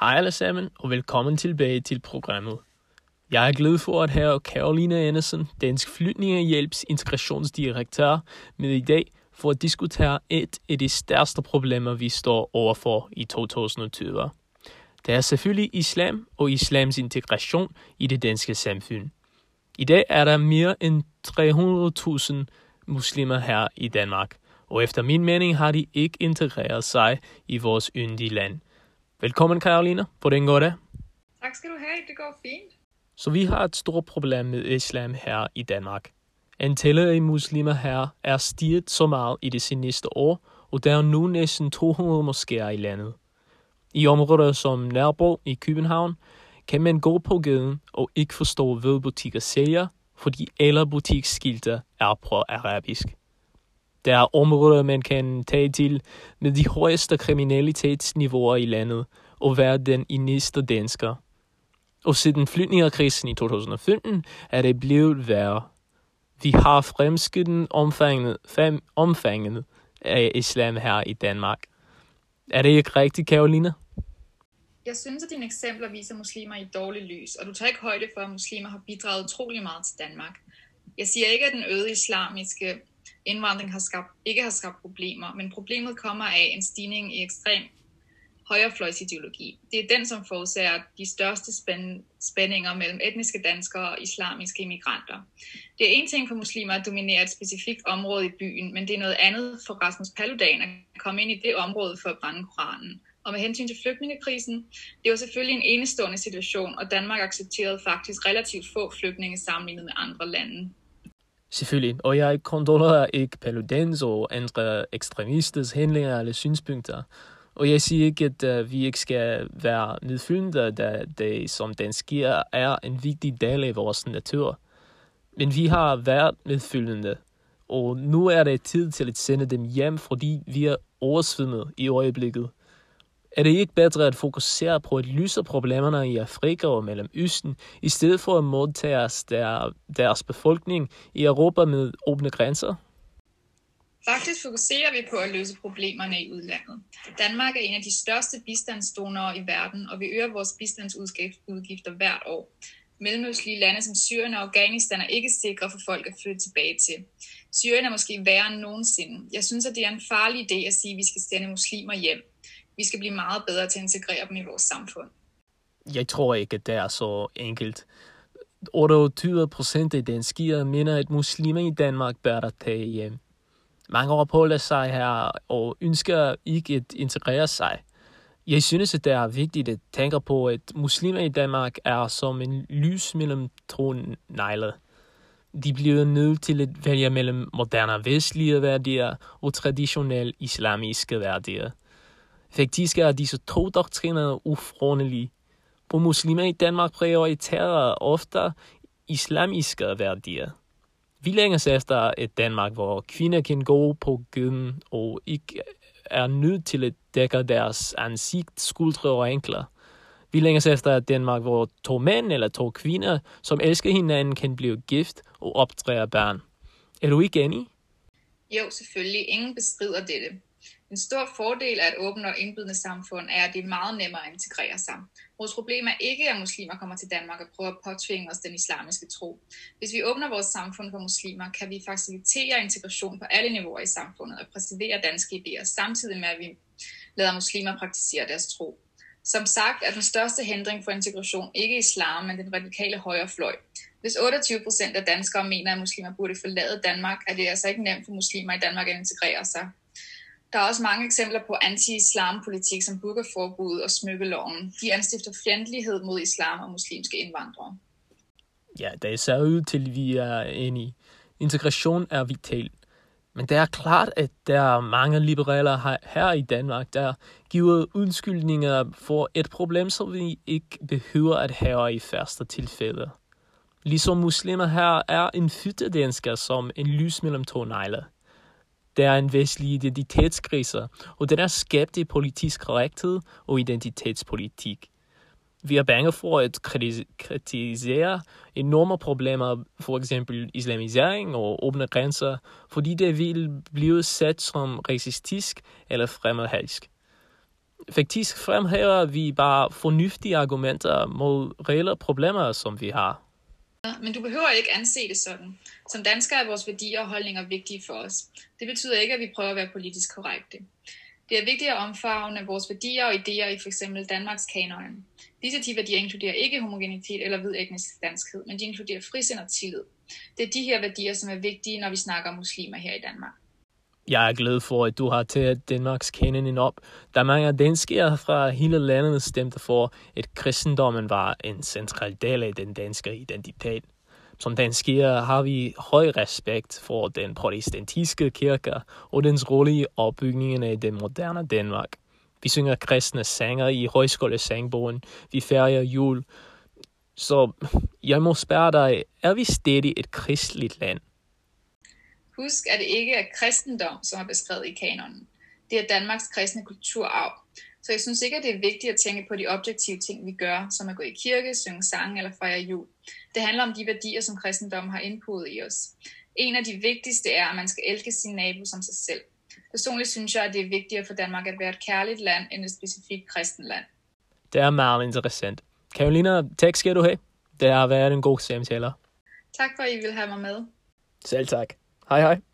Hej alle sammen, og velkommen tilbage til programmet. Jeg er glad for at have Karoline Andersen, Dansk Flytningehjælps integrationsdirektør, med i dag for at diskutere et af de største problemer, vi står overfor i 2020. Det er selvfølgelig islam og islams integration i det danske samfund. I dag er der mere end 300.000 muslimer her i Danmark, og efter min mening har de ikke integreret sig i vores yndige land. Velkommen, Karolina. Hvordan går det? Tak skal du have. Det går fint. Så vi har et stort problem med islam her i Danmark. Antallet af muslimer her er stiget så meget i det seneste år, og der er nu næsten 200 moskéer i landet. I områder som Nørrebro i København kan man gå på gaden og ikke forstå, hvad butikker sælger, fordi alle butiksskilte er på arabisk. Der er områder, man kan tage til med de højeste kriminalitetsniveauer i landet og være den eneste dansker. Og siden flytningerkrisen i 2015 er det blevet værre. Vi har fremskridt omfanget, fem, omfanget af islam her i Danmark. Er det ikke rigtigt, Karolina? Jeg synes, at dine eksempler viser muslimer i dårligt lys, og du tager ikke højde for, at muslimer har bidraget utrolig meget til Danmark. Jeg siger ikke, at den øde islamiske indvandring har skabt, ikke har skabt problemer, men problemet kommer af en stigning i ekstrem højrefløjsideologi. Det er den, som forårsager de største spændinger mellem etniske danskere og islamiske immigranter. Det er en ting for muslimer at dominere et specifikt område i byen, men det er noget andet for Rasmus Paludan at komme ind i det område for at brænde Koranen. Og med hensyn til flygtningekrisen, det var selvfølgelig en enestående situation, og Danmark accepterede faktisk relativt få flygtninge sammenlignet med andre lande. Selvfølgelig, og jeg kontrollerer ikke Paludens og andre ekstremisters handlinger eller synspunkter. Og jeg siger ikke, at uh, vi ikke skal være medfølgende, da det, som den sker, er en vigtig del af vores natur. Men vi har været medfølgende, og nu er det tid til at sende dem hjem, fordi vi er oversvømmet i øjeblikket. Er det ikke bedre at fokusere på at løse problemerne i Afrika og Mellemøsten, i stedet for at modtage der, deres befolkning i Europa med åbne grænser? Faktisk fokuserer vi på at løse problemerne i udlandet. Danmark er en af de største bistandsdonorer i verden, og vi øger vores bistandsudgifter hvert år. Mellemøstlige lande som Syrien og Afghanistan er ikke sikre for folk at flytte tilbage til. Syrien er måske værre end nogensinde. Jeg synes, at det er en farlig idé at sige, at vi skal sende muslimer hjem. Vi skal blive meget bedre til at integrere dem i vores samfund. Jeg tror ikke, at det er så enkelt. 28 procent af danskere mener, at muslimer i Danmark bør tage hjem. Mange opholder sig her og ønsker ikke at integrere sig. Jeg synes, at det er vigtigt at tænke på, at muslimer i Danmark er som en lys mellem to negle. De bliver nødt til at vælge mellem moderne vestlige værdier og traditionelle islamiske værdier. Faktisk er disse to doktriner ufrånelige. På muslimer i Danmark prioriterer ofte islamiske værdier. Vi længes efter et Danmark, hvor kvinder kan gå på gaden og ikke er nødt til at dække deres ansigt, skuldre og ankler. Vi længes efter et Danmark, hvor to mænd eller to kvinder, som elsker hinanden, kan blive gift og optræde børn. Er du ikke enig? Jo, selvfølgelig. Ingen bestrider dette. En stor fordel af et åbent og indbydende samfund er, at det er meget nemmere at integrere sig. Vores problem er ikke, at muslimer kommer til Danmark og prøver at påtvinge os den islamiske tro. Hvis vi åbner vores samfund for muslimer, kan vi facilitere integration på alle niveauer i samfundet og præsentere danske idéer, samtidig med at vi lader muslimer praktisere deres tro. Som sagt er den største hindring for integration ikke islam, men den radikale højre fløj. Hvis 28 procent af danskere mener, at muslimer burde forlade Danmark, er det altså ikke nemt for muslimer i Danmark at integrere sig. Der er også mange eksempler på anti-islam-politik som burkaforbud og smykkeloven. De anstifter fjendtlighed mod islam og muslimske indvandrere. Ja, det ser ud til, vi er enige. Integration er vital. Men det er klart, at der er mange liberaler her i Danmark, der giver undskyldninger for et problem, som vi ikke behøver at have i første tilfælde. Ligesom muslimer her er en fyttedansker som en lys mellem to negle. Der er en vestlig identitetskrise, og den er skabt i politisk korrekthed og identitetspolitik. Vi er bange for at kritisere enorme problemer, for eksempel islamisering og åbne grænser, fordi det vil blive sat som racistisk eller fremmedhalsk. Faktisk fremhæver vi bare fornuftige argumenter mod reelle problemer, som vi har. Men du behøver ikke anse det sådan. Som danskere er vores værdier og holdninger vigtige for os. Det betyder ikke, at vi prøver at være politisk korrekte. Det er vigtigt at omfavne vores værdier og idéer i f.eks. Danmarks kanon. Disse 10 værdier inkluderer ikke homogenitet eller hvid etnisk danskhed, men de inkluderer frisind og tillid. Det er de her værdier, som er vigtige, når vi snakker om muslimer her i Danmark. Jeg er glad for, at du har taget Danmarks kanon op. Der er mange danskere fra hele landet stemte for, at kristendommen var en central del af den danske identitet. Som danskere har vi høj respekt for den protestantiske kirke og dens rolle i opbygningen af den moderne Danmark. Vi synger kristne sanger i højskolesangbogen. Vi færger jul. Så jeg må spørge dig, er vi stadig et kristligt land? Husk, at det ikke er kristendom, som er beskrevet i kanonen. Det er Danmarks kristne kulturarv. Så jeg synes ikke, at det er vigtigt at tænke på de objektive ting, vi gør, som at gå i kirke, synge sang eller fejre jul. Det handler om de værdier, som kristendommen har indpodet i os. En af de vigtigste er, at man skal elske sin nabo som sig selv. Personligt synes jeg, at det er vigtigere for Danmark at være et kærligt land, end et specifikt kristen land. Det er meget interessant. Karolina, tak skal du have. Det har været en god samtale. Tak for, at I vil have mig med. Selv tak. Hej hej.